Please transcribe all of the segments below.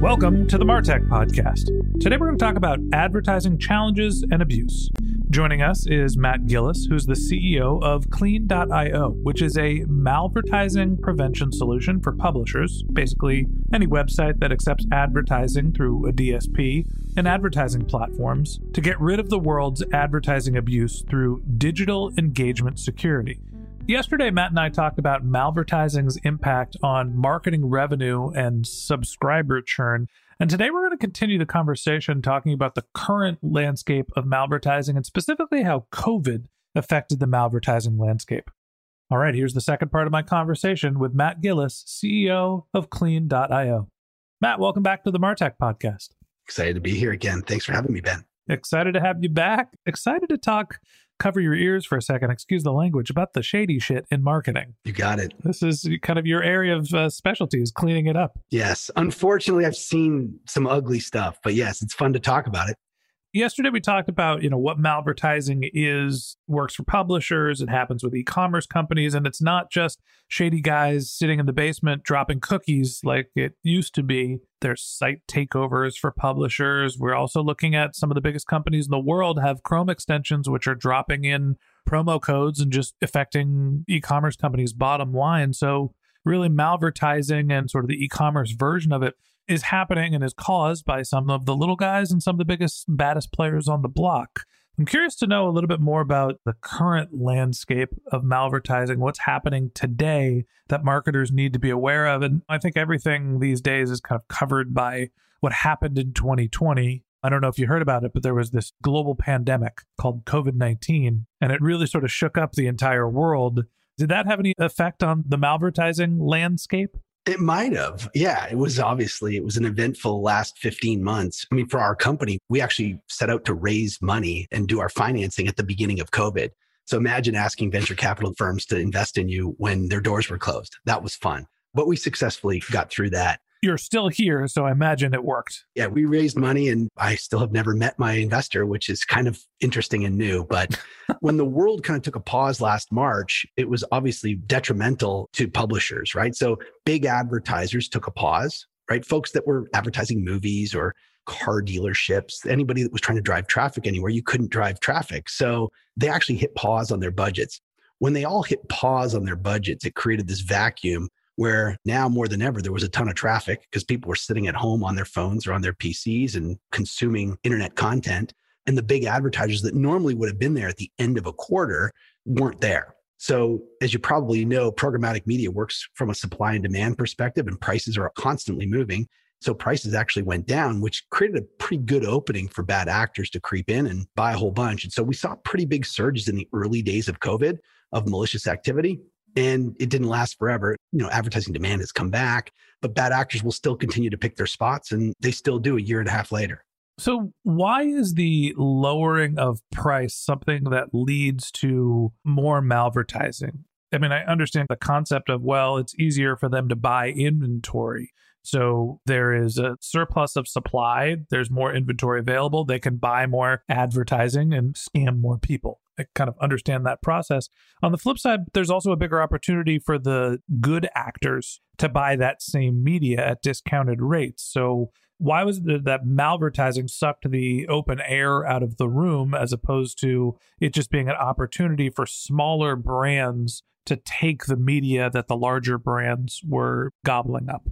Welcome to the Martech Podcast. Today we're going to talk about advertising challenges and abuse. Joining us is Matt Gillis, who's the CEO of Clean.io, which is a malvertising prevention solution for publishers, basically any website that accepts advertising through a DSP and advertising platforms, to get rid of the world's advertising abuse through digital engagement security. Yesterday, Matt and I talked about malvertising's impact on marketing revenue and subscriber churn. And today we're going to continue the conversation talking about the current landscape of malvertising and specifically how COVID affected the malvertising landscape. All right, here's the second part of my conversation with Matt Gillis, CEO of Clean.io. Matt, welcome back to the Martech podcast. Excited to be here again. Thanks for having me, Ben. Excited to have you back. Excited to talk cover your ears for a second, excuse the language, about the shady shit in marketing. You got it. This is kind of your area of uh, specialties, cleaning it up. Yes. Unfortunately, I've seen some ugly stuff, but yes, it's fun to talk about it. Yesterday we talked about, you know, what malvertising is, works for publishers, it happens with e-commerce companies and it's not just shady guys sitting in the basement dropping cookies like it used to be. There's site takeovers for publishers. We're also looking at some of the biggest companies in the world have Chrome extensions which are dropping in promo codes and just affecting e-commerce companies' bottom line. So really malvertising and sort of the e-commerce version of it is happening and is caused by some of the little guys and some of the biggest, baddest players on the block. I'm curious to know a little bit more about the current landscape of malvertising, what's happening today that marketers need to be aware of. And I think everything these days is kind of covered by what happened in 2020. I don't know if you heard about it, but there was this global pandemic called COVID 19, and it really sort of shook up the entire world. Did that have any effect on the malvertising landscape? It might have. Yeah, it was obviously it was an eventful last 15 months. I mean, for our company, we actually set out to raise money and do our financing at the beginning of COVID. So imagine asking venture capital firms to invest in you when their doors were closed. That was fun. But we successfully got through that you're still here, so I imagine it worked. Yeah, we raised money and I still have never met my investor, which is kind of interesting and new. But when the world kind of took a pause last March, it was obviously detrimental to publishers, right? So big advertisers took a pause, right? Folks that were advertising movies or car dealerships, anybody that was trying to drive traffic anywhere, you couldn't drive traffic. So they actually hit pause on their budgets. When they all hit pause on their budgets, it created this vacuum where now more than ever there was a ton of traffic because people were sitting at home on their phones or on their PCs and consuming internet content. And the big advertisers that normally would have been there at the end of a quarter weren't there. So, as you probably know, programmatic media works from a supply and demand perspective, and prices are constantly moving. So, prices actually went down, which created a pretty good opening for bad actors to creep in and buy a whole bunch. And so, we saw pretty big surges in the early days of COVID of malicious activity and it didn't last forever. You know, advertising demand has come back, but bad actors will still continue to pick their spots and they still do a year and a half later. So, why is the lowering of price something that leads to more malvertising? I mean, I understand the concept of, well, it's easier for them to buy inventory. So there is a surplus of supply, there's more inventory available, they can buy more advertising and scam more people. I kind of understand that process. On the flip side, there's also a bigger opportunity for the good actors to buy that same media at discounted rates. So why was it that malvertising sucked the open air out of the room as opposed to it just being an opportunity for smaller brands to take the media that the larger brands were gobbling up?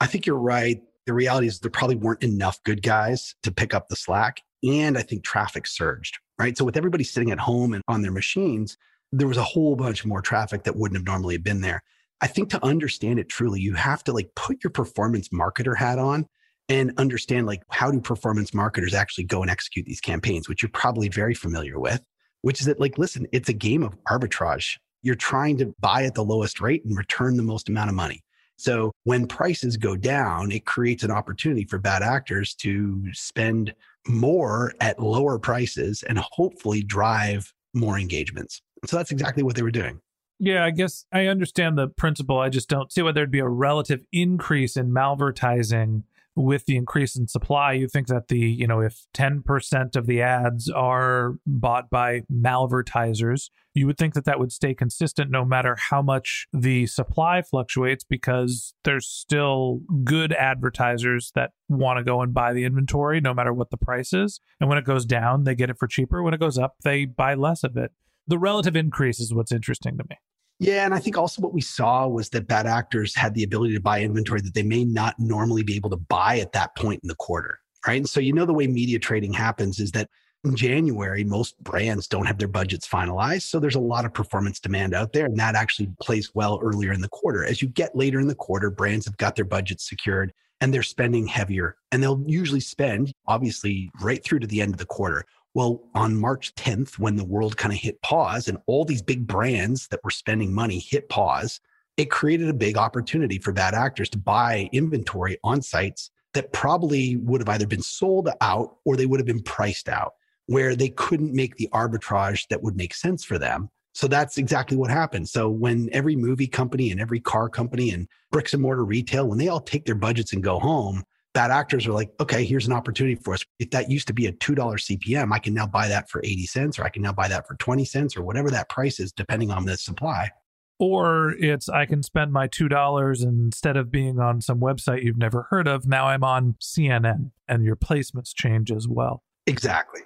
I think you're right. The reality is there probably weren't enough good guys to pick up the slack. And I think traffic surged, right? So with everybody sitting at home and on their machines, there was a whole bunch more traffic that wouldn't have normally been there. I think to understand it truly, you have to like put your performance marketer hat on and understand like how do performance marketers actually go and execute these campaigns, which you're probably very familiar with, which is that like, listen, it's a game of arbitrage. You're trying to buy at the lowest rate and return the most amount of money. So when prices go down, it creates an opportunity for bad actors to spend more at lower prices and hopefully drive more engagements. So that's exactly what they were doing. Yeah, I guess I understand the principle. I just don't see why there'd be a relative increase in malvertising with the increase in supply, you think that the, you know, if 10% of the ads are bought by malvertisers, you would think that that would stay consistent no matter how much the supply fluctuates because there's still good advertisers that want to go and buy the inventory no matter what the price is. And when it goes down, they get it for cheaper. When it goes up, they buy less of it. The relative increase is what's interesting to me. Yeah, and I think also what we saw was that bad actors had the ability to buy inventory that they may not normally be able to buy at that point in the quarter, right? And so you know the way media trading happens is that in January, most brands don't have their budgets finalized. So there's a lot of performance demand out there. And that actually plays well earlier in the quarter. As you get later in the quarter, brands have got their budgets secured and they're spending heavier. And they'll usually spend, obviously, right through to the end of the quarter. Well, on March 10th, when the world kind of hit pause and all these big brands that were spending money hit pause, it created a big opportunity for bad actors to buy inventory on sites that probably would have either been sold out or they would have been priced out, where they couldn't make the arbitrage that would make sense for them. So that's exactly what happened. So when every movie company and every car company and bricks and mortar retail, when they all take their budgets and go home, bad actors are like, okay, here's an opportunity for us. If that used to be a $2 CPM, I can now buy that for 80 cents or I can now buy that for 20 cents or whatever that price is, depending on the supply. Or it's I can spend my $2 and instead of being on some website you've never heard of, now I'm on CNN and your placements change as well. Exactly.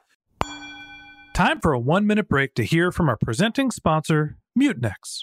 Time for a one minute break to hear from our presenting sponsor, Mutinex.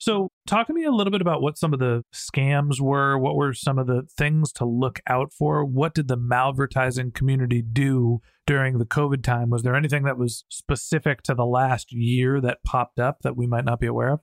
So, talk to me a little bit about what some of the scams were. What were some of the things to look out for? What did the malvertising community do during the COVID time? Was there anything that was specific to the last year that popped up that we might not be aware of?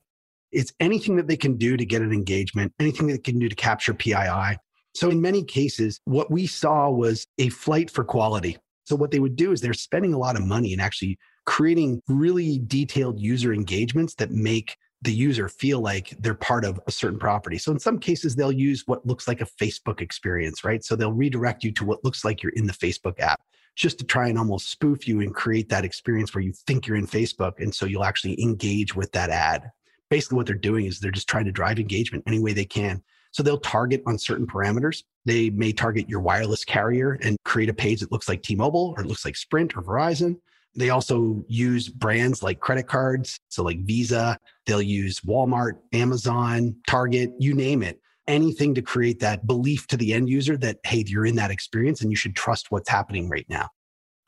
It's anything that they can do to get an engagement, anything they can do to capture PII. So, in many cases, what we saw was a flight for quality. So what they would do is they're spending a lot of money and actually creating really detailed user engagements that make the user feel like they're part of a certain property. So in some cases, they'll use what looks like a Facebook experience, right? So they'll redirect you to what looks like you're in the Facebook app just to try and almost spoof you and create that experience where you think you're in Facebook. And so you'll actually engage with that ad. Basically, what they're doing is they're just trying to drive engagement any way they can. So they'll target on certain parameters. They may target your wireless carrier and create a page that looks like T Mobile or it looks like Sprint or Verizon. They also use brands like credit cards. So, like Visa, they'll use Walmart, Amazon, Target, you name it. Anything to create that belief to the end user that, hey, you're in that experience and you should trust what's happening right now.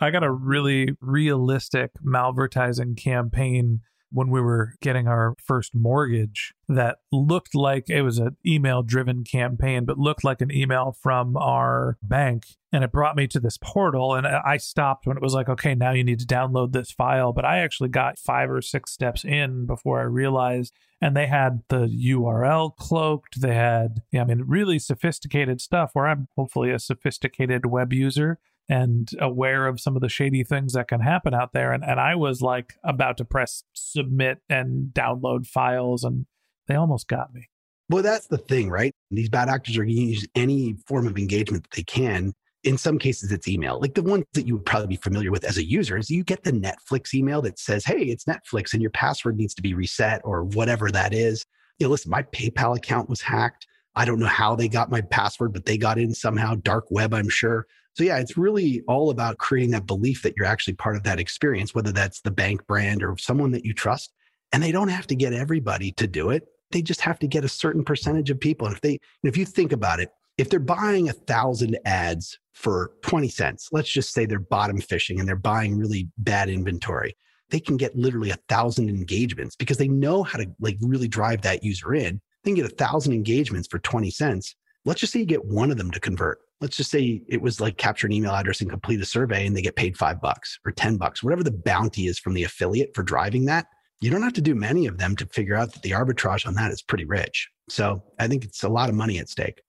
I got a really realistic malvertising campaign when we were getting our first mortgage that looked like it was an email driven campaign, but looked like an email from our bank. And it brought me to this portal. And I stopped when it was like, okay, now you need to download this file. But I actually got five or six steps in before I realized. And they had the URL cloaked. They had, I mean, really sophisticated stuff where I'm hopefully a sophisticated web user and aware of some of the shady things that can happen out there. And, and I was like about to press submit and download files, and they almost got me. Well, that's the thing, right? These bad actors are going to use any form of engagement that they can. In some cases, it's email. Like the ones that you would probably be familiar with as a user is you get the Netflix email that says, hey, it's Netflix and your password needs to be reset or whatever that is. You know, listen, my PayPal account was hacked. I don't know how they got my password, but they got in somehow, dark web, I'm sure. So, yeah, it's really all about creating that belief that you're actually part of that experience, whether that's the bank brand or someone that you trust. And they don't have to get everybody to do it. They just have to get a certain percentage of people. And if they, if you think about it, if they're buying a thousand ads for 20 cents, let's just say they're bottom fishing and they're buying really bad inventory, they can get literally a thousand engagements because they know how to like really drive that user in. They can get a thousand engagements for 20 cents. Let's just say you get one of them to convert let's just say it was like capture an email address and complete a survey and they get paid five bucks or 10 bucks, whatever the bounty is from the affiliate for driving that. You don't have to do many of them to figure out that the arbitrage on that is pretty rich. So I think it's a lot of money at stake.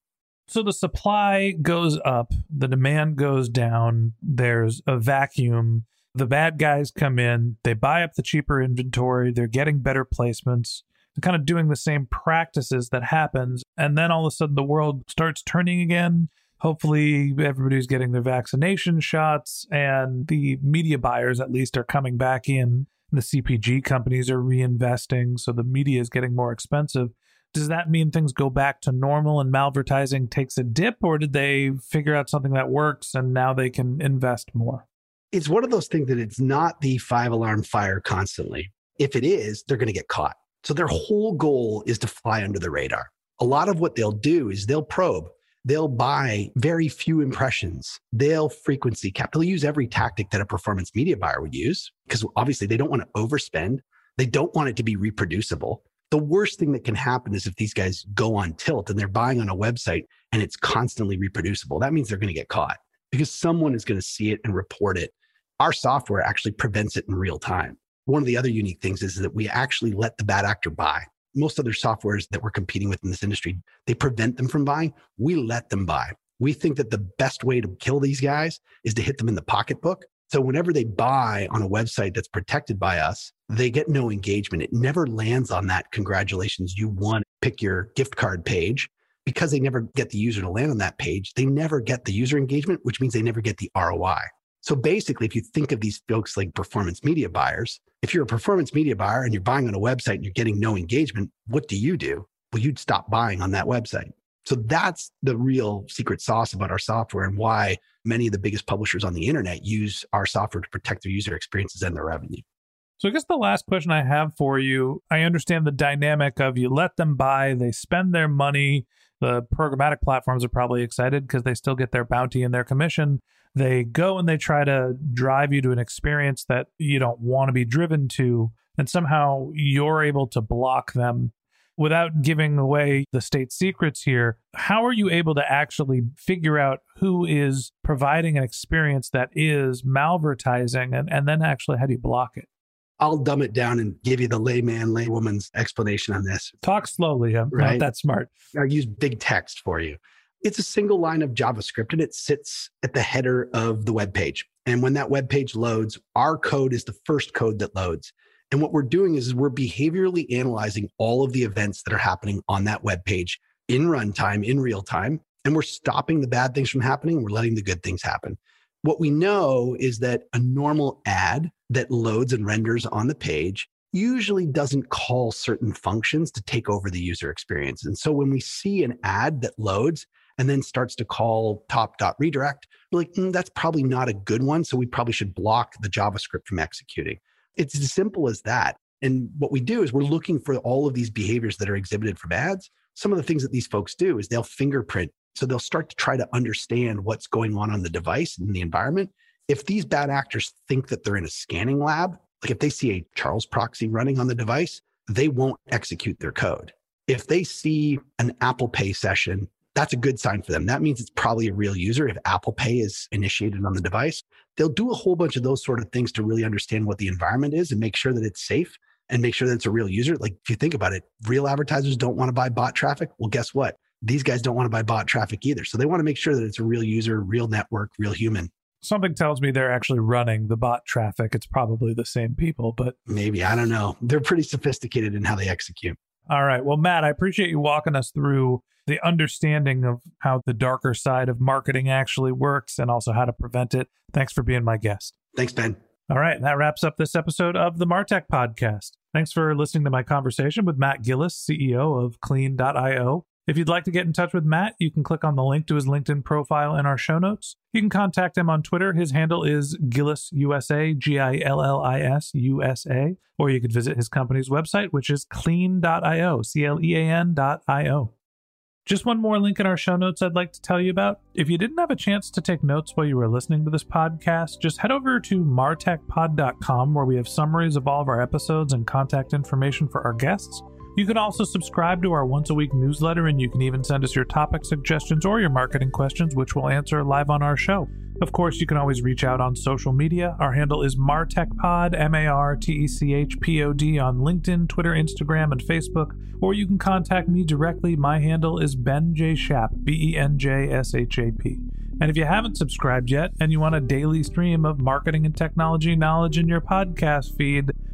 So the supply goes up, the demand goes down, there's a vacuum. The bad guys come in, they buy up the cheaper inventory, they're getting better placements kind of doing the same practices that happens and then all of a sudden the world starts turning again hopefully everybody's getting their vaccination shots and the media buyers at least are coming back in. The cpg companies are reinvesting so the media is getting more expensive. Does that mean things go back to normal and malvertising takes a dip or did they figure out something that works and now they can invest more? It's one of those things that it's not the five alarm fire constantly. If it is they're going to get caught. So their whole goal is to fly under the radar. A lot of what they'll do is they'll probe they'll buy very few impressions. They'll frequency cap. They'll use every tactic that a performance media buyer would use because obviously they don't want to overspend. They don't want it to be reproducible. The worst thing that can happen is if these guys go on tilt and they're buying on a website and it's constantly reproducible. That means they're going to get caught because someone is going to see it and report it. Our software actually prevents it in real time. One of the other unique things is that we actually let the bad actor buy most other softwares that we're competing with in this industry, they prevent them from buying. We let them buy. We think that the best way to kill these guys is to hit them in the pocketbook. So whenever they buy on a website that's protected by us, they get no engagement. It never lands on that congratulations, you won, pick your gift card page. Because they never get the user to land on that page, they never get the user engagement, which means they never get the ROI. So basically, if you think of these folks like performance media buyers, if you're a performance media buyer and you're buying on a website and you're getting no engagement, what do you do? Well, you'd stop buying on that website. So that's the real secret sauce about our software and why many of the biggest publishers on the internet use our software to protect their user experiences and their revenue. So I guess the last question I have for you, I understand the dynamic of you let them buy, they spend their money. The programmatic platforms are probably excited because they still get their bounty and their commission. They go and they try to drive you to an experience that you don't want to be driven to and somehow you're able to block them. Without giving away the state secrets here how are you able to actually figure out who is providing an experience that is malvertising and, and then actually how do you block it I'll dumb it down and give you the layman, laywoman's explanation on this. Talk slowly. I'm right? not that smart. I'll use big text for you. It's a single line of JavaScript and it sits at the header of the web page. And when that web page loads, our code is the first code that loads. And what we're doing is we're behaviorally analyzing all of the events that are happening on that web page in runtime, in real time. And we're stopping the bad things from happening. We're letting the good things happen. What we know is that a normal ad that loads and renders on the page usually doesn't call certain functions to take over the user experience. And so when we see an ad that loads and then starts to call top dot redirect, we're like, mm, that's probably not a good one. So we probably should block the JavaScript from executing. It's as simple as that. And what we do is we're looking for all of these behaviors that are exhibited from ads. Some of the things that these folks do is they'll fingerprint. So they'll start to try to understand what's going on on the device and the environment. If these bad actors think that they're in a scanning lab, like if they see a Charles proxy running on the device, they won't execute their code. If they see an Apple Pay session, that's a good sign for them. That means it's probably a real user. If Apple Pay is initiated on the device, they'll do a whole bunch of those sort of things to really understand what the environment is and make sure that it's safe and make sure that it's a real user. Like if you think about it, real advertisers don't want to buy bot traffic. Well, guess what? These guys don't want to buy bot traffic either. So they want to make sure that it's a real user, real network, real human. Something tells me they're actually running the bot traffic. It's probably the same people, but maybe, I don't know. They're pretty sophisticated in how they execute. All right. Well, Matt, I appreciate you walking us through the understanding of how the darker side of marketing actually works and also how to prevent it. Thanks for being my guest. Thanks, Ben. All right. That wraps up this episode of the Martech podcast. Thanks for listening to my conversation with Matt Gillis, CEO of Clean.io. If you'd like to get in touch with Matt, you can click on the link to his LinkedIn profile in our show notes. You can contact him on Twitter. His handle is GillisUSA, G I L L I S U S A. Or you could visit his company's website, which is clean.io, C L E A N.io. Just one more link in our show notes I'd like to tell you about. If you didn't have a chance to take notes while you were listening to this podcast, just head over to martechpod.com where we have summaries of all of our episodes and contact information for our guests. You can also subscribe to our once a week newsletter, and you can even send us your topic suggestions or your marketing questions, which we'll answer live on our show. Of course, you can always reach out on social media. Our handle is MartechPod, M A R T E C H P O D, on LinkedIn, Twitter, Instagram, and Facebook. Or you can contact me directly. My handle is Ben J. Shap, B E N J S H A P. And if you haven't subscribed yet and you want a daily stream of marketing and technology knowledge in your podcast feed,